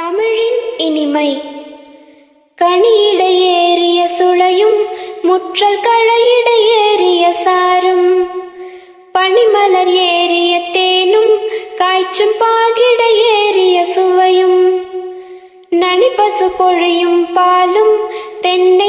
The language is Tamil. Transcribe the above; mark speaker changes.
Speaker 1: தமிழின் இனிமை. கனியிடையேறிய சுளையும் முற்றல் களையிடையேறிய சாரும். பனிமலர் ஏறிய தேனும் காய்ச்சும் பாகிடையேறிய சுவையும். நனிப்பசு பொழியும் பாலும் தென்னை